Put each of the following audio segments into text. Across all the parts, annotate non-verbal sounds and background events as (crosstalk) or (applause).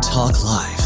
Talk Live.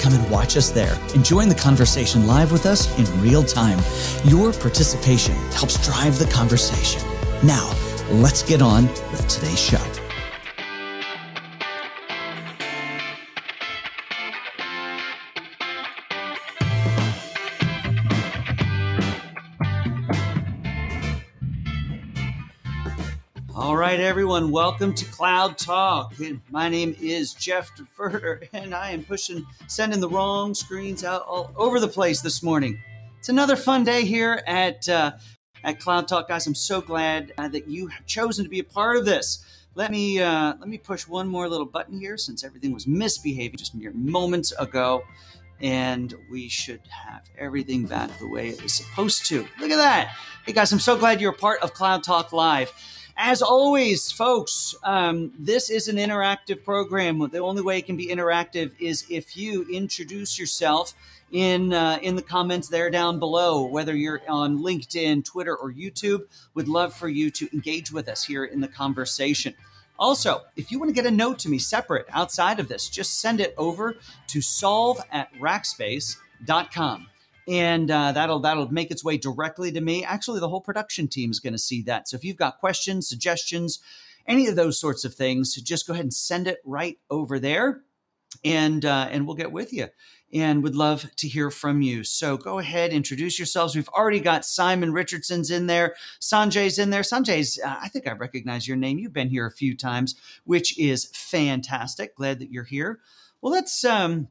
come and watch us there and join the conversation live with us in real time. Your participation helps drive the conversation. Now, let's get on with today's show. All right, everyone, welcome to Cloud Talk. My name is Jeff DeVerter, (laughs) and I am pushing, sending the wrong screens out all over the place this morning. It's another fun day here at uh, at Cloud Talk, guys. I'm so glad uh, that you have chosen to be a part of this. Let me uh, let me push one more little button here, since everything was misbehaving just mere moments ago, and we should have everything back the way it was supposed to. Look at that! Hey, guys, I'm so glad you're a part of Cloud Talk Live. As always, folks, um, this is an interactive program. The only way it can be interactive is if you introduce yourself in uh, in the comments there down below. Whether you're on LinkedIn, Twitter, or YouTube, would love for you to engage with us here in the conversation. Also, if you want to get a note to me separate outside of this, just send it over to solve at rackspace.com and uh, that'll that'll make its way directly to me. Actually, the whole production team is going to see that. So if you've got questions, suggestions, any of those sorts of things, just go ahead and send it right over there, and uh, and we'll get with you. And would love to hear from you. So go ahead, introduce yourselves. We've already got Simon Richardson's in there, Sanjay's in there. Sanjay's, uh, I think I recognize your name. You've been here a few times, which is fantastic. Glad that you're here. Well, let's um,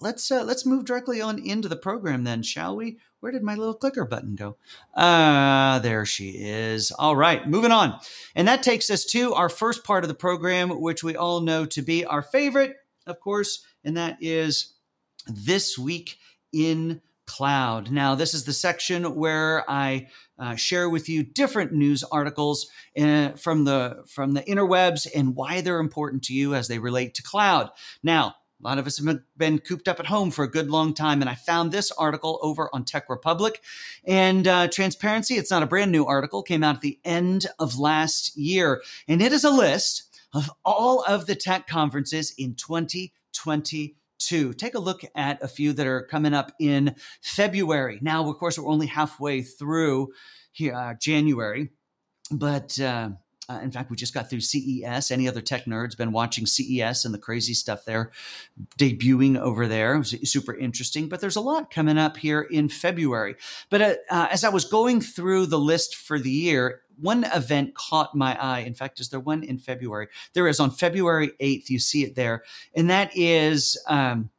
let's uh, let's move directly on into the program then, shall we? Where did my little clicker button go? Ah, uh, there she is. All right, moving on. And that takes us to our first part of the program, which we all know to be our favorite, of course, and that is this week in cloud. Now, this is the section where I uh, share with you different news articles uh, from the from the interwebs and why they're important to you as they relate to cloud. Now, a lot of us have been cooped up at home for a good long time. And I found this article over on Tech Republic. And uh, transparency, it's not a brand new article, came out at the end of last year. And it is a list of all of the tech conferences in 2022. Take a look at a few that are coming up in February. Now, of course, we're only halfway through here, uh, January, but uh, uh, in fact, we just got through CES. Any other tech nerds been watching CES and the crazy stuff there debuting over there? It was super interesting. But there's a lot coming up here in February. But uh, uh, as I was going through the list for the year, one event caught my eye. In fact, is there one in February? There is on February 8th. You see it there. And that is. Um,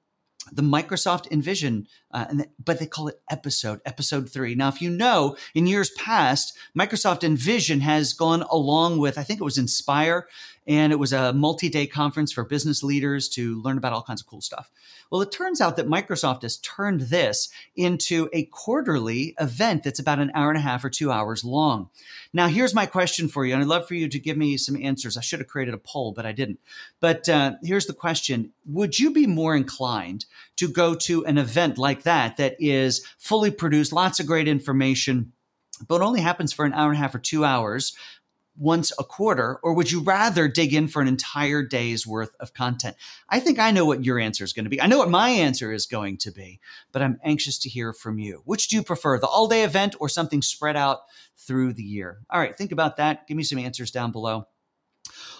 the Microsoft Envision, uh, and, but they call it Episode, Episode 3. Now, if you know, in years past, Microsoft Envision has gone along with, I think it was Inspire, and it was a multi day conference for business leaders to learn about all kinds of cool stuff. Well, it turns out that Microsoft has turned this into a quarterly event that's about an hour and a half or two hours long. Now, here's my question for you, and I'd love for you to give me some answers. I should have created a poll, but I didn't. But uh, here's the question Would you be more inclined to go to an event like that, that is fully produced, lots of great information? but only happens for an hour and a half or two hours once a quarter, or would you rather dig in for an entire day's worth of content? I think I know what your answer is going to be. I know what my answer is going to be, but I'm anxious to hear from you. Which do you prefer, the all day event or something spread out through the year? All right, think about that. Give me some answers down below.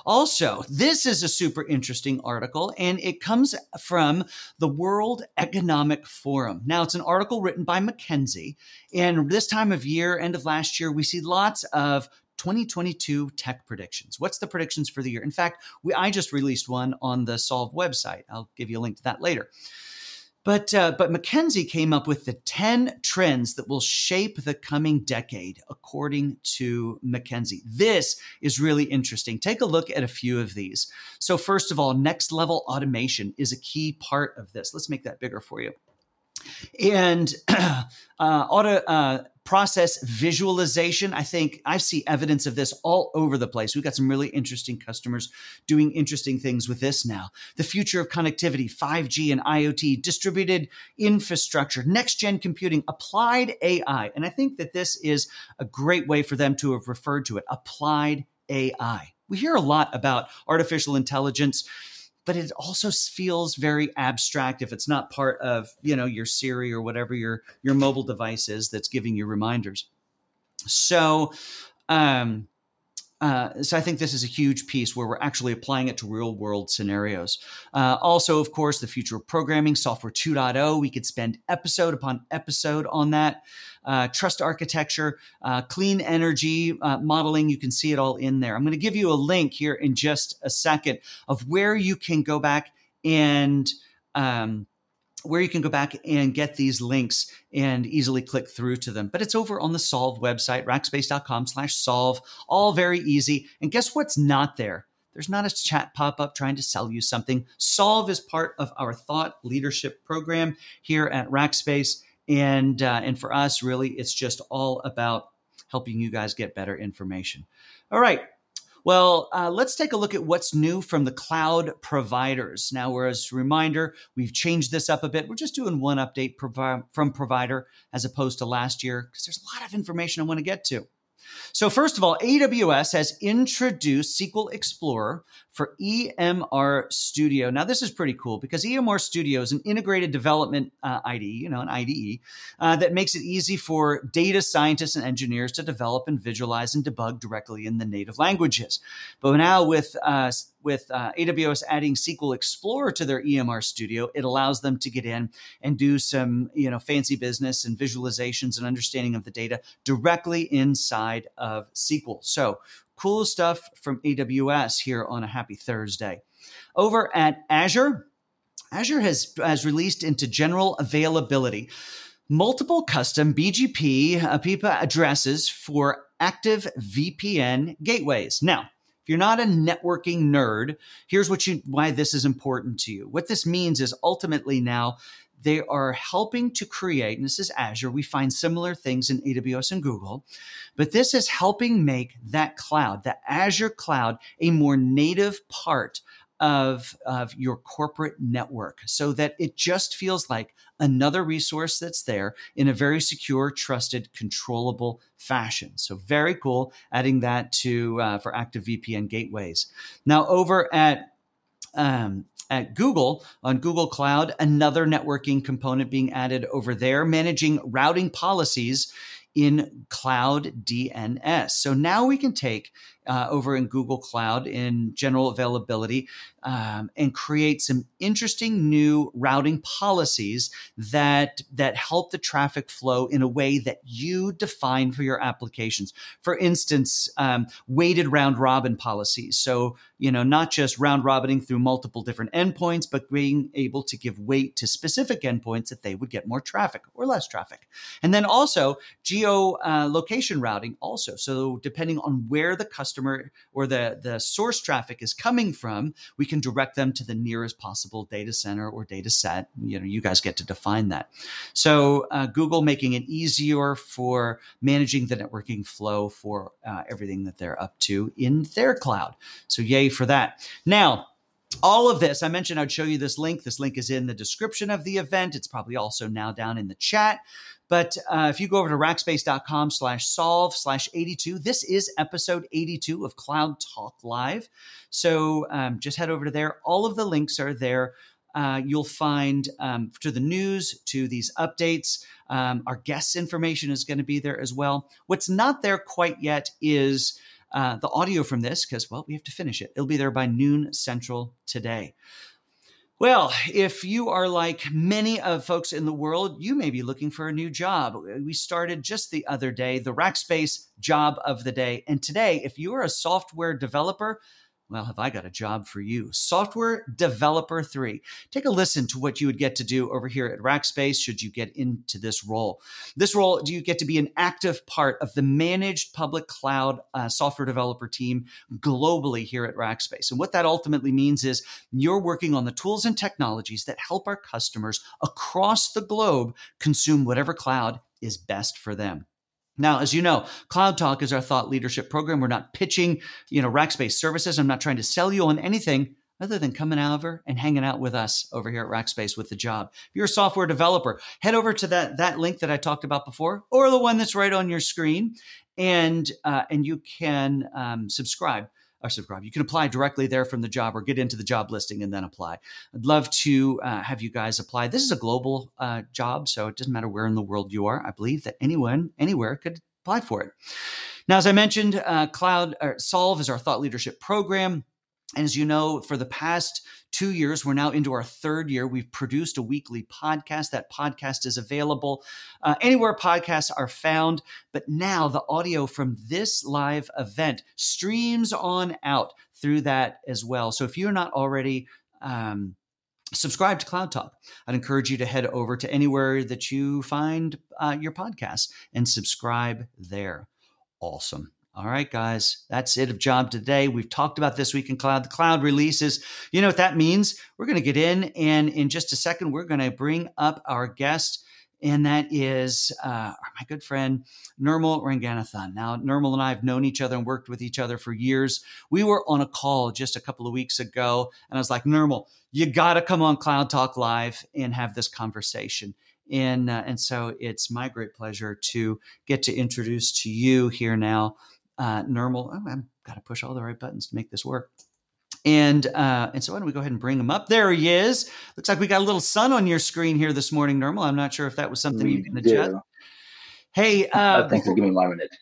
Also, this is a super interesting article, and it comes from the World Economic Forum. Now, it's an article written by McKinsey, and this time of year, end of last year, we see lots of 2022 tech predictions. What's the predictions for the year? In fact, we, I just released one on the Solve website. I'll give you a link to that later. But uh, but McKinsey came up with the ten trends that will shape the coming decade, according to McKinsey. This is really interesting. Take a look at a few of these. So first of all, next level automation is a key part of this. Let's make that bigger for you. And (clears throat) uh, auto uh, process visualization. I think I see evidence of this all over the place. We've got some really interesting customers doing interesting things with this now. The future of connectivity, 5G and IoT, distributed infrastructure, next gen computing, applied AI. And I think that this is a great way for them to have referred to it applied AI. We hear a lot about artificial intelligence but it also feels very abstract if it's not part of you know your Siri or whatever your your mobile device is that's giving you reminders. So, um, uh, so I think this is a huge piece where we're actually applying it to real world scenarios. Uh, also, of course, the future of programming, software 2.0. We could spend episode upon episode on that. Uh, trust architecture, uh, clean energy uh, modeling. You can see it all in there. I'm going to give you a link here in just a second of where you can go back and um, where you can go back and get these links and easily click through to them. But it's over on the Solve website, rackspace.com slash solve, all very easy. And guess what's not there? There's not a chat pop up trying to sell you something. Solve is part of our thought leadership program here at Rackspace. And, uh, and for us, really, it's just all about helping you guys get better information. All right. Well, uh, let's take a look at what's new from the cloud providers. Now, as a reminder, we've changed this up a bit. We're just doing one update provi- from provider as opposed to last year because there's a lot of information I want to get to. So, first of all, AWS has introduced SQL Explorer for EMR Studio. Now, this is pretty cool because EMR Studio is an integrated development uh, IDE, you know, an IDE, uh, that makes it easy for data scientists and engineers to develop and visualize and debug directly in the native languages. But now with uh, with uh, AWS adding SQL Explorer to their EMR Studio, it allows them to get in and do some, you know, fancy business and visualizations and understanding of the data directly inside of SQL. So, cool stuff from AWS here on a happy Thursday. Over at Azure, Azure has, has released into general availability multiple custom BGP uh, PIPA addresses for active VPN gateways. Now, if you're not a networking nerd, here's what you why this is important to you. What this means is ultimately now they are helping to create, and this is Azure. We find similar things in AWS and Google, but this is helping make that cloud, the Azure cloud, a more native part of, of your corporate network so that it just feels like another resource that's there in a very secure, trusted, controllable fashion. So very cool adding that to uh, for active VPN gateways. Now over at um, at Google on Google Cloud, another networking component being added over there, managing routing policies in Cloud DNS. So now we can take uh, over in Google Cloud in general availability um, and create some interesting new routing policies that that help the traffic flow in a way that you define for your applications. For instance, um, weighted round robin policies. So you know not just round robining through multiple different endpoints, but being able to give weight to specific endpoints that they would get more traffic or less traffic. And then also geo uh, location routing also. So depending on where the customer or the the source traffic is coming from, we can direct them to the nearest possible data center or data set. You know, you guys get to define that. So uh, Google making it easier for managing the networking flow for uh, everything that they're up to in their cloud. So yay for that. Now, all of this, I mentioned I'd show you this link. This link is in the description of the event. It's probably also now down in the chat. But uh, if you go over to rackspace.com slash solve slash 82, this is episode 82 of Cloud Talk Live. So um, just head over to there. All of the links are there. Uh, you'll find um, to the news, to these updates. Um, our guests' information is going to be there as well. What's not there quite yet is uh, the audio from this, because, well, we have to finish it. It'll be there by noon central today. Well, if you are like many of folks in the world, you may be looking for a new job. We started just the other day the Rackspace job of the day. And today, if you are a software developer, well, have I got a job for you? Software Developer 3. Take a listen to what you would get to do over here at Rackspace should you get into this role. This role, do you get to be an active part of the managed public cloud uh, software developer team globally here at Rackspace. And what that ultimately means is you're working on the tools and technologies that help our customers across the globe consume whatever cloud is best for them. Now, as you know, Cloud Talk is our thought leadership program. We're not pitching, you know, Rackspace services. I'm not trying to sell you on anything other than coming over and hanging out with us over here at Rackspace with the job. If you're a software developer, head over to that that link that I talked about before, or the one that's right on your screen, and uh, and you can um, subscribe or subscribe. You can apply directly there from the job or get into the job listing and then apply. I'd love to uh, have you guys apply. This is a global uh, job, so it doesn't matter where in the world you are. I believe that anyone, anywhere could apply for it. Now, as I mentioned, uh, Cloud Solve is our thought leadership program. And as you know, for the past two years, we're now into our third year. We've produced a weekly podcast. That podcast is available uh, anywhere podcasts are found. But now the audio from this live event streams on out through that as well. So if you're not already, um, subscribe to Cloud Talk. I'd encourage you to head over to anywhere that you find uh, your podcast and subscribe there. Awesome. All right, guys, that's it of job today. We've talked about this week in cloud. The cloud releases. You know what that means? We're going to get in, and in just a second, we're going to bring up our guest, and that is uh, my good friend Nirmal Ranganathan. Now, Nirmal and I have known each other and worked with each other for years. We were on a call just a couple of weeks ago, and I was like, Nirmal, you got to come on Cloud Talk Live and have this conversation. And, uh, and so it's my great pleasure to get to introduce to you here now uh, Nirmal. Oh, I've got to push all the right buttons to make this work. And uh, and so why don't we go ahead and bring him up? There he is. Looks like we got a little sun on your screen here this morning, Nirmal. I'm not sure if that was something we you can adjust. Do. Hey, (laughs) uh, uh, thanks for giving me one minute.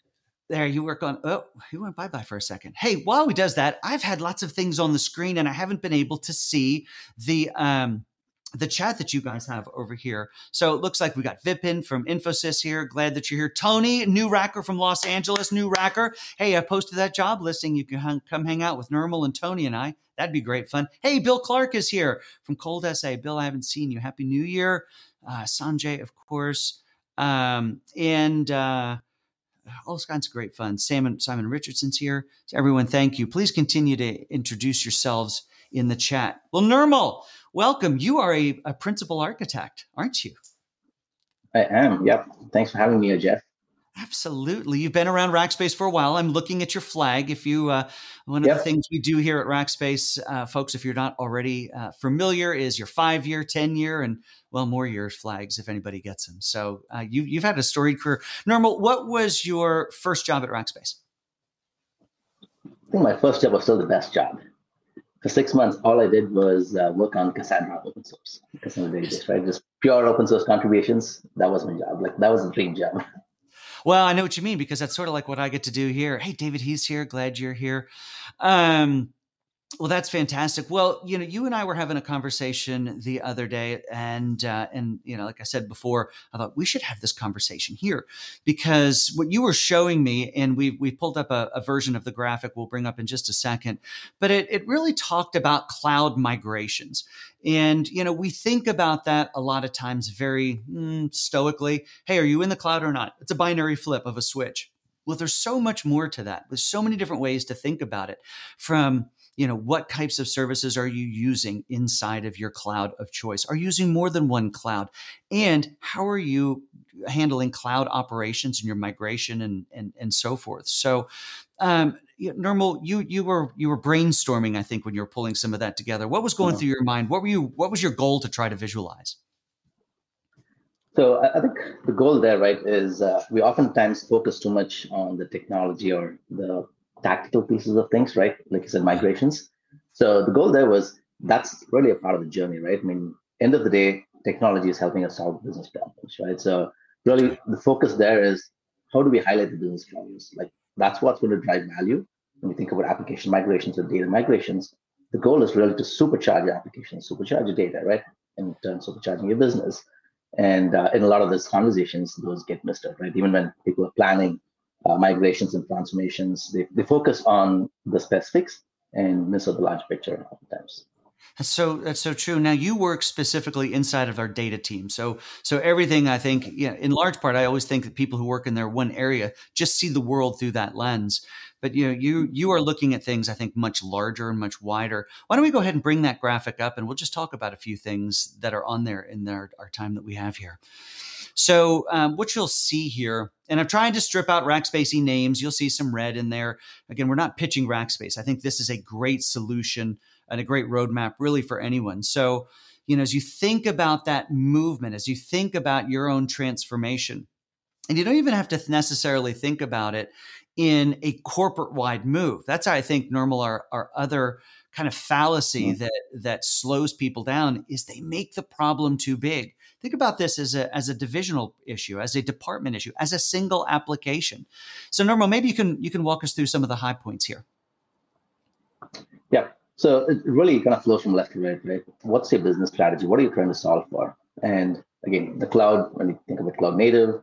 There, you work on. Oh, he went bye bye for a second. Hey, while he does that, I've had lots of things on the screen, and I haven't been able to see the um, the chat that you guys have over here. So it looks like we got Vipin from Infosys here. Glad that you're here. Tony, new racker from Los Angeles, new racker. Hey, I posted that job listing. You can come hang out with Nirmal and Tony and I. That'd be great fun. Hey, Bill Clark is here from Cold SA. Bill, I haven't seen you. Happy New Year. Uh, Sanjay, of course. Um, and uh, all kinds of great fun. Simon, Simon Richardson's here. So everyone, thank you. Please continue to introduce yourselves in the chat. Well, Nirmal, welcome. You are a, a principal architect, aren't you? I am. Yep. Thanks for having me, Jeff. Absolutely. You've been around Rackspace for a while. I'm looking at your flag. If you, uh, one of yep. the things we do here at Rackspace, uh, folks, if you're not already uh, familiar, is your five year, 10 year, and well, more years flags if anybody gets them. So uh, you, you've had a storied career. Nirmal, what was your first job at Rackspace? I think my first job was still the best job for six months, all I did was uh, work on Cassandra open source, Cassandra database, right? Just pure open source contributions. That was my job. Like that was a dream job. (laughs) Well, I know what you mean because that's sort of like what I get to do here. Hey, David, he's here. Glad you're here. Um, well, that's fantastic. Well, you know, you and I were having a conversation the other day, and uh, and you know, like I said before, I thought we should have this conversation here because what you were showing me, and we we pulled up a, a version of the graphic we'll bring up in just a second, but it it really talked about cloud migrations, and you know, we think about that a lot of times very mm, stoically. Hey, are you in the cloud or not? It's a binary flip of a switch. Well, there's so much more to that. There's so many different ways to think about it from you know what types of services are you using inside of your cloud of choice? Are you using more than one cloud? And how are you handling cloud operations and your migration and and, and so forth? So um, Nirmal you you were you were brainstorming i think when you were pulling some of that together. What was going yeah. through your mind? What were you what was your goal to try to visualize? So I think the goal there, right, is uh, we oftentimes focus too much on the technology or the tactical pieces of things, right? Like you said, migrations. So the goal there was that's really a part of the journey, right? I mean, end of the day, technology is helping us solve business problems, right? So really the focus there is how do we highlight the business problems? Like that's what's going to drive value when we think about application migrations or data migrations. The goal is really to supercharge your applications, supercharge your data, right? In turn, supercharging your business. And uh, in a lot of those conversations, those get missed out, right? Even when people are planning uh, migrations and transformations. They, they focus on the specifics, and miss out the large picture oftentimes. That's so that's so true. Now you work specifically inside of our data team. So so everything I think, know, in large part, I always think that people who work in their one area just see the world through that lens. But you know, you you are looking at things I think much larger and much wider. Why don't we go ahead and bring that graphic up and we'll just talk about a few things that are on there in our, our time that we have here. So um, what you'll see here, and I'm trying to strip out Rackspacey names. You'll see some red in there. Again, we're not pitching Rackspace. I think this is a great solution and a great roadmap really for anyone. So, you know, as you think about that movement, as you think about your own transformation, and you don't even have to necessarily think about it in a corporate wide move. That's how I think Nirmal our, our other kind of fallacy mm-hmm. that that slows people down is they make the problem too big. Think about this as a as a divisional issue, as a department issue, as a single application. So Nirmal, maybe you can you can walk us through some of the high points here. Yeah. So it really kind of flows from left to right, right? What's your business strategy? What are you trying to solve for? And again, the cloud, when you think of it cloud native,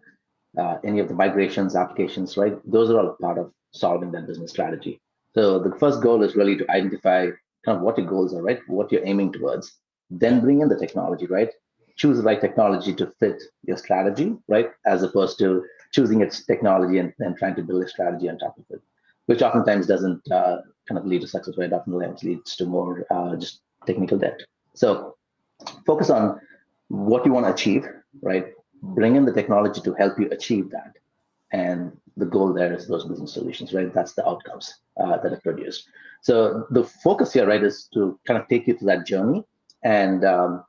uh, any of the migrations, applications, right? Those are all a part of solving that business strategy. So the first goal is really to identify kind of what your goals are, right? What you're aiming towards. Then bring in the technology, right? Choose the right technology to fit your strategy, right? As opposed to choosing its technology and then trying to build a strategy on top of it, which oftentimes doesn't uh, kind of lead to success, right? Often leads to more uh, just technical debt. So focus on what you want to achieve, right? Bring in the technology to help you achieve that. And the goal there is those business solutions, right? That's the outcomes uh, that are produced. So the focus here, right, is to kind of take you through that journey and um,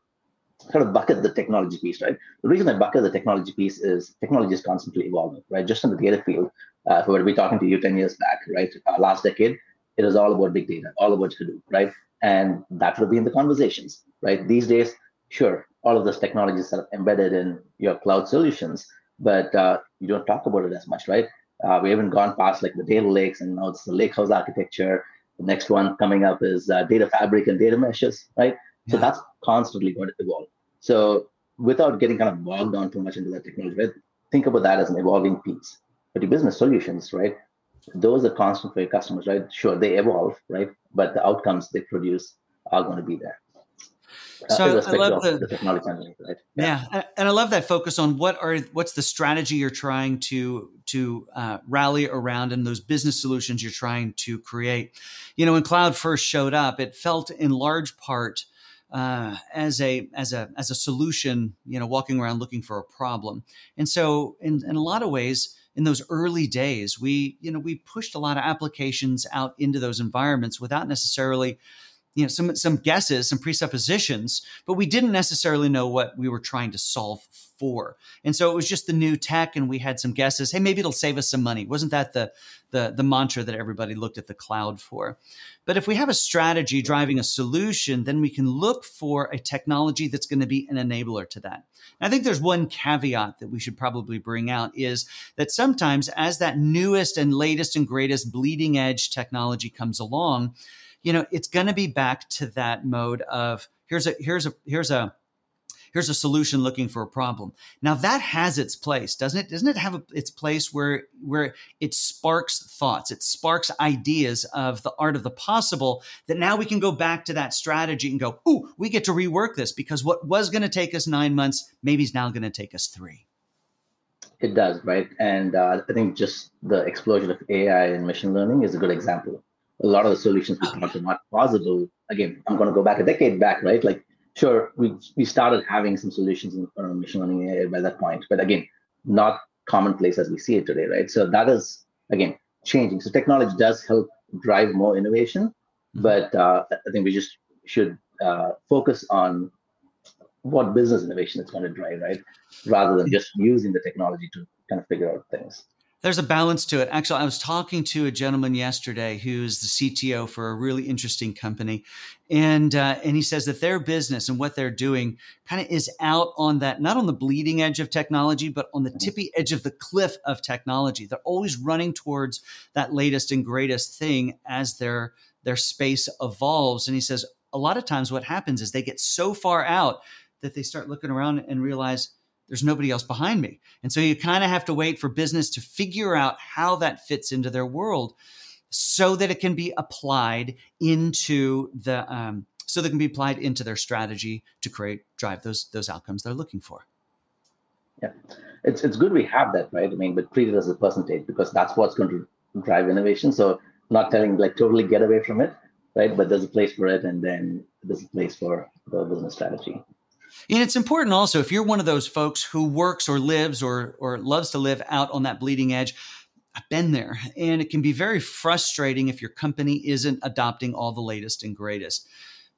kind of bucket the technology piece, right? The reason I bucket the technology piece is technology is constantly evolving, right? Just in the data field, uh, if we were to be talking to you 10 years back, right, uh, last decade, it was all about big data, all about Hadoop, right? And that would be in the conversations, right? These days, sure, all of those technologies are embedded in your cloud solutions, but uh, you don't talk about it as much, right? Uh, we haven't gone past like the data lakes, and now it's the lakehouse architecture. The next one coming up is uh, data fabric and data meshes, right? Yeah. So that's constantly going to evolve. So without getting kind of bogged down too much into that technology, right? Think about that as an evolving piece. But your business solutions, right? Those are constant for your customers, right? Sure, they evolve, right? But the outcomes they produce are going to be there. So I love the, the technology right? yeah. yeah. and I love that focus on what are what's the strategy you're trying to to uh, rally around and those business solutions you're trying to create. You know, when cloud first showed up, it felt in large part uh, as a as a as a solution. You know, walking around looking for a problem, and so in in a lot of ways. In those early days, we, you know, we pushed a lot of applications out into those environments without necessarily you know some some guesses some presuppositions but we didn't necessarily know what we were trying to solve for. And so it was just the new tech and we had some guesses hey maybe it'll save us some money. Wasn't that the the the mantra that everybody looked at the cloud for? But if we have a strategy driving a solution then we can look for a technology that's going to be an enabler to that. And i think there's one caveat that we should probably bring out is that sometimes as that newest and latest and greatest bleeding edge technology comes along you know, it's going to be back to that mode of here's a here's a here's a here's a solution looking for a problem. Now that has its place, doesn't it? Doesn't it have a, its place where where it sparks thoughts, it sparks ideas of the art of the possible that now we can go back to that strategy and go, "Ooh, we get to rework this because what was going to take us 9 months maybe is now going to take us 3." It does, right? And uh, I think just the explosion of AI and machine learning is a good example a lot of the solutions we thought were not possible. Again, I'm going to go back a decade back, right? Like, sure, we we started having some solutions in uh, machine learning AI by that point, but again, not commonplace as we see it today, right? So that is again changing. So technology does help drive more innovation, mm-hmm. but uh, I think we just should uh, focus on what business innovation it's going to drive, right? Rather than just using the technology to kind of figure out things there's a balance to it. Actually, I was talking to a gentleman yesterday who's the CTO for a really interesting company, and uh, and he says that their business and what they're doing kind of is out on that not on the bleeding edge of technology, but on the mm-hmm. tippy edge of the cliff of technology. They're always running towards that latest and greatest thing as their their space evolves. And he says a lot of times what happens is they get so far out that they start looking around and realize there's nobody else behind me. And so you kind of have to wait for business to figure out how that fits into their world. so that it can be applied into the um, so that can be applied into their strategy to create drive those those outcomes they're looking for. Yeah, it's it's good we have that, right? I mean, but treat it as a percentage because that's what's going to drive innovation. So not telling like totally get away from it, right? But there's a place for it, and then there's a place for the business strategy. And it's important also if you're one of those folks who works or lives or or loves to live out on that bleeding edge. I've been there, and it can be very frustrating if your company isn't adopting all the latest and greatest.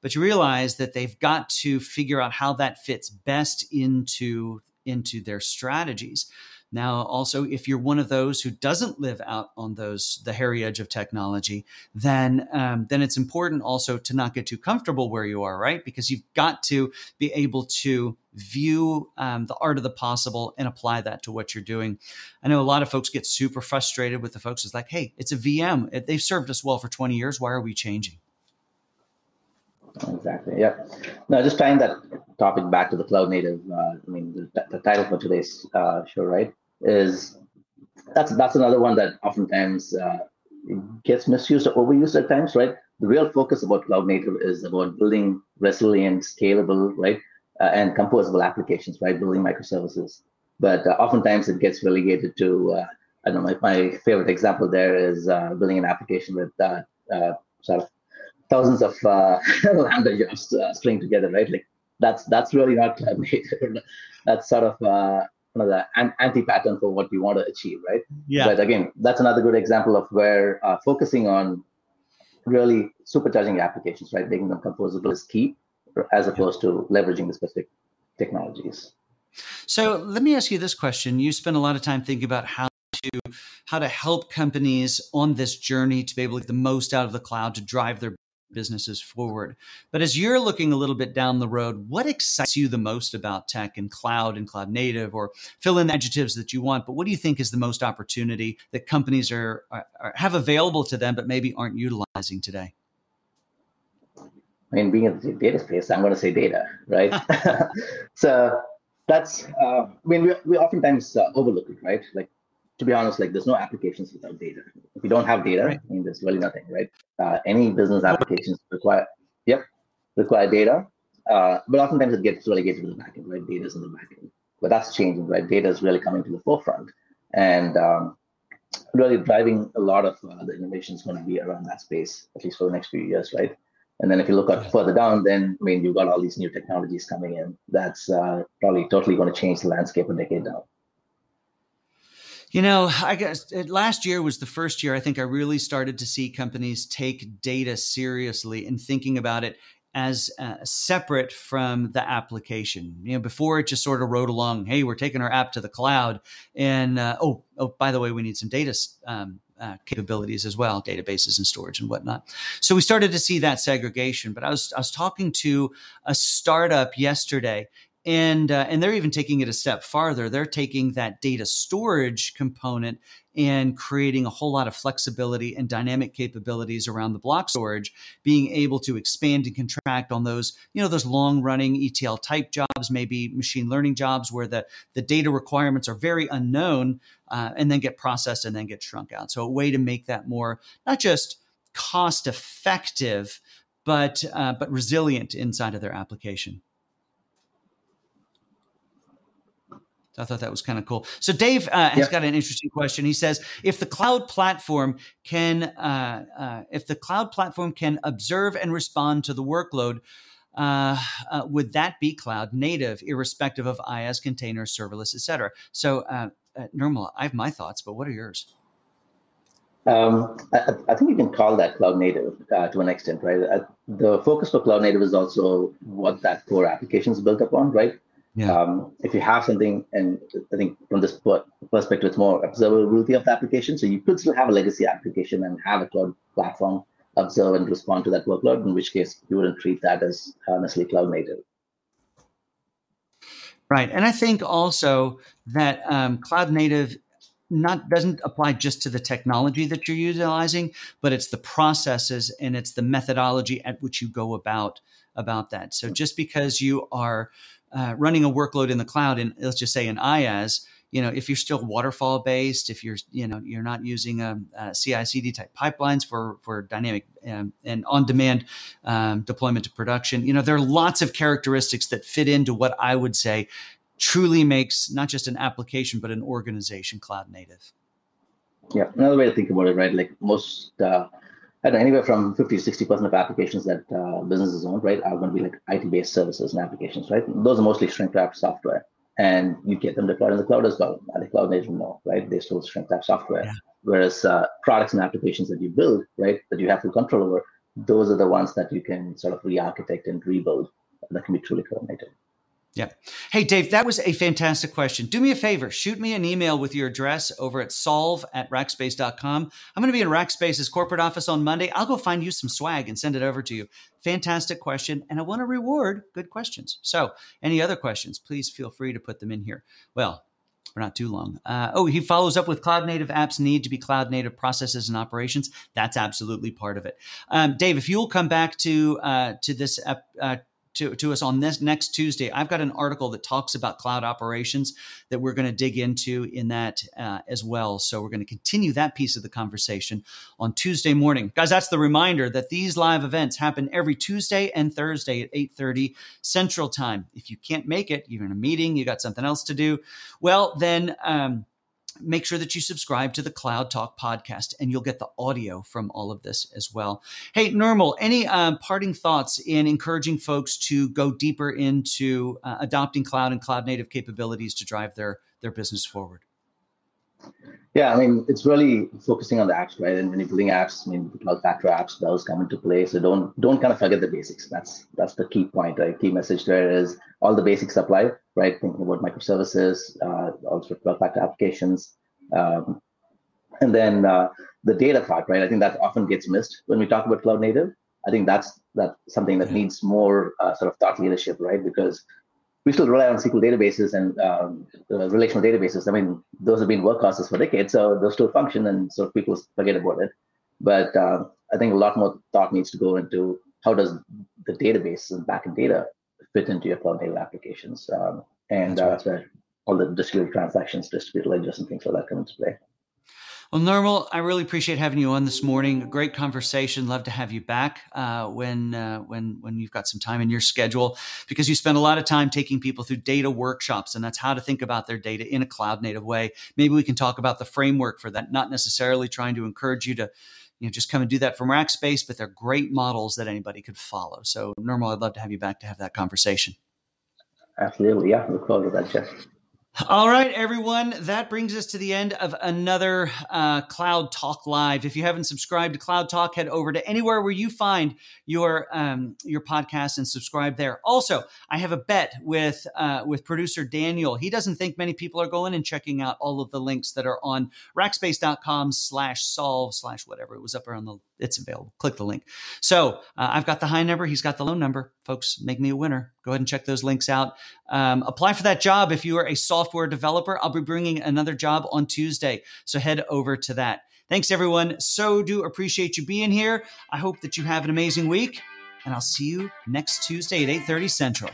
But you realize that they've got to figure out how that fits best into into their strategies. Now, also, if you're one of those who doesn't live out on those the hairy edge of technology, then um, then it's important also to not get too comfortable where you are, right? Because you've got to be able to view um, the art of the possible and apply that to what you're doing. I know a lot of folks get super frustrated with the folks. It's like, hey, it's a VM. They've served us well for 20 years. Why are we changing? Exactly. Yeah. Now, just tying that topic back to the cloud native. Uh, I mean, the, the, title for today's uh, show, right, is that's that's another one that oftentimes uh, gets misused or overused at times, right? The real focus about cloud native is about building resilient, scalable, right, uh, and composable applications, right? Building microservices. But uh, oftentimes it gets relegated to uh, I don't know. My, favorite example there is building an application with sort of thousands of uh, (laughs) lambda jobs uh, string together, right? Like that's that's really not cloud (laughs) native. that's sort of you anti-pattern for what you want to achieve, right? Yeah. But again, that's another good example of where uh, focusing on really supercharging applications, right, making them composable is key, as opposed to leveraging the specific technologies. So let me ask you this question: You spend a lot of time thinking about how to how to help companies on this journey to be able to get the most out of the cloud to drive their businesses forward. But as you're looking a little bit down the road, what excites you the most about tech and cloud and cloud native, or fill in adjectives that you want? But what do you think is the most opportunity that companies are, are, have available to them, but maybe aren't utilizing today? I mean, being in the data space, I'm going to say data, right? (laughs) (laughs) so that's, uh, I mean, we, we oftentimes uh, overlook it, right? Like to be honest, like there's no applications without data. If you don't have data, right. I mean, there's really nothing, right? Uh, any business applications require, yep, require data. Uh, but oftentimes it gets relegated to the backend, right? Data is in the backend. But that's changing, right? Data is really coming to the forefront. And um, really driving a lot of uh, the innovation is going to be around that space, at least for the next few years, right? And then if you look at further down, then I mean, you've got all these new technologies coming in. That's uh, probably totally going to change the landscape a decade down. You know, I guess it, last year was the first year I think I really started to see companies take data seriously and thinking about it as uh, separate from the application. You know, before it just sort of rode along. Hey, we're taking our app to the cloud, and uh, oh, oh, by the way, we need some data um, uh, capabilities as well, databases and storage and whatnot. So we started to see that segregation. But I was I was talking to a startup yesterday, and uh, and they're even taking it a step farther. They're taking that data storage component and creating a whole lot of flexibility and dynamic capabilities around the block storage being able to expand and contract on those you know those long running etl type jobs maybe machine learning jobs where the the data requirements are very unknown uh, and then get processed and then get shrunk out. So a way to make that more not just cost effective but uh, but resilient inside of their application I thought that was kind of cool. So Dave uh, has got an interesting question. He says, if the cloud platform can, uh, uh, if the cloud platform can observe and respond to the workload, uh, uh, would that be cloud native, irrespective of IaaS, container, serverless, etc.? So, uh, Nirmal, I have my thoughts, but what are yours? Um, I, I, think you can call that cloud native to an extent, right? the focus for cloud native is also what that core application is built upon, right? Yeah. Um, if you have something, and I think from this perspective, it's more observability of the application. So you could still have a legacy application and have a cloud platform observe and respond to that workload, in which case you wouldn't treat that as honestly cloud native. Right. And I think also that um, cloud native not doesn't apply just to the technology that you're utilizing, but it's the processes and it's the methodology at which you go about about that. So just because you are uh, running a workload in the cloud, and let's just say in IaaS, you know, if you're still waterfall based, if you're, you know, you're not using a, a CI/CD type pipelines for for dynamic um, and on demand um, deployment to production, you know, there are lots of characteristics that fit into what I would say truly makes not just an application but an organization cloud native. Yeah, another way to think about it, right? Like most, uh, I anywhere from 50 to 60 percent of applications that uh, businesses own, right, are going to be like IT-based services and applications, right? Those are mostly shrink-wrapped software and you get them deployed in the cloud as well. At the cloud native no, right? They still shrink that software. Yeah. Whereas uh, products and applications that you build, right, that you have full control over, those are the ones that you can sort of re-architect and rebuild that can be truly cloud native. Yeah. Hey, Dave, that was a fantastic question. Do me a favor, shoot me an email with your address over at solve at rackspace.com. I'm going to be in Rackspace's corporate office on Monday. I'll go find you some swag and send it over to you. Fantastic question. And I want to reward good questions. So, any other questions, please feel free to put them in here. Well, we're not too long. Uh, oh, he follows up with cloud native apps need to be cloud native processes and operations. That's absolutely part of it. Um, Dave, if you'll come back to uh, to this uh, to, to us on this next Tuesday. I've got an article that talks about cloud operations that we're going to dig into in that uh, as well. So we're going to continue that piece of the conversation on Tuesday morning. Guys, that's the reminder that these live events happen every Tuesday and Thursday at 8:30 Central Time. If you can't make it, you're in a meeting, you got something else to do, well, then um, make sure that you subscribe to the Cloud Talk podcast and you'll get the audio from all of this as well. Hey, Nirmal, any um, parting thoughts in encouraging folks to go deeper into uh, adopting cloud and cloud native capabilities to drive their, their business forward? Yeah, I mean, it's really focusing on the apps, right? And when you're building apps, I mean, cloud factor apps, those come into play. So don't don't kind of forget the basics. That's that's the key point. Right? Key message there is all the basics apply, right? Thinking about microservices, uh, also cloud factor applications, um, and then uh, the data part, right? I think that often gets missed when we talk about cloud native. I think that's that's something that needs more uh, sort of thought leadership, right? Because we still rely on SQL databases and um, relational databases. I mean, those have been workhorses for decades, so those still function, and so people forget about it. But uh, I think a lot more thought needs to go into how does the database and backend data fit into your cloud native applications, um, and that's, uh, right. that's where all the distributed transactions, distributed ledgers, and things like that come into play. Well, Nirmal, I really appreciate having you on this morning. Great conversation. Love to have you back uh, when uh, when when you've got some time in your schedule, because you spend a lot of time taking people through data workshops, and that's how to think about their data in a cloud native way. Maybe we can talk about the framework for that. Not necessarily trying to encourage you to, you know, just come and do that from Rackspace, but they're great models that anybody could follow. So, Nirmal, I'd love to have you back to have that conversation. Absolutely, yeah. Look forward to that, Jeff. All right, everyone. That brings us to the end of another uh, Cloud Talk Live. If you haven't subscribed to Cloud Talk, head over to anywhere where you find your um, your podcast and subscribe there. Also, I have a bet with uh, with producer Daniel. He doesn't think many people are going and checking out all of the links that are on rackspace.com slash solve slash whatever. It was up around the it's available. Click the link. So uh, I've got the high number. He's got the low number. Folks, make me a winner. Go ahead and check those links out. Um, apply for that job if you are a software developer. I'll be bringing another job on Tuesday. So head over to that. Thanks, everyone. So do appreciate you being here. I hope that you have an amazing week, and I'll see you next Tuesday at 8:30 Central.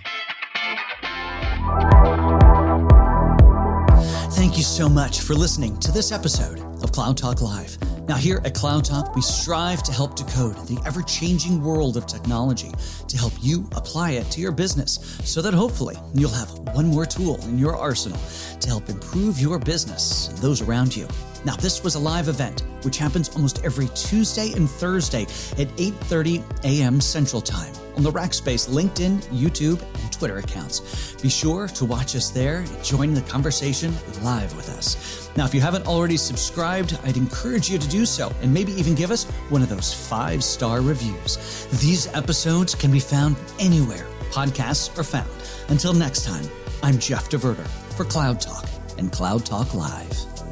Thank you so much for listening to this episode of Cloud Talk Live. Now, here at Cloud Talk, we strive to help decode the ever changing world of technology to help you apply it to your business so that hopefully you'll have one more tool in your arsenal to help improve your business and those around you. Now, this was a live event which happens almost every Tuesday and Thursday at 8:30 a.m. Central Time on the Rackspace LinkedIn, YouTube, and Twitter accounts. Be sure to watch us there and join the conversation live with us. Now, if you haven't already subscribed, I'd encourage you to do so and maybe even give us one of those five star reviews. These episodes can be found anywhere podcasts are found. Until next time, I'm Jeff DeVerter for Cloud Talk and Cloud Talk Live.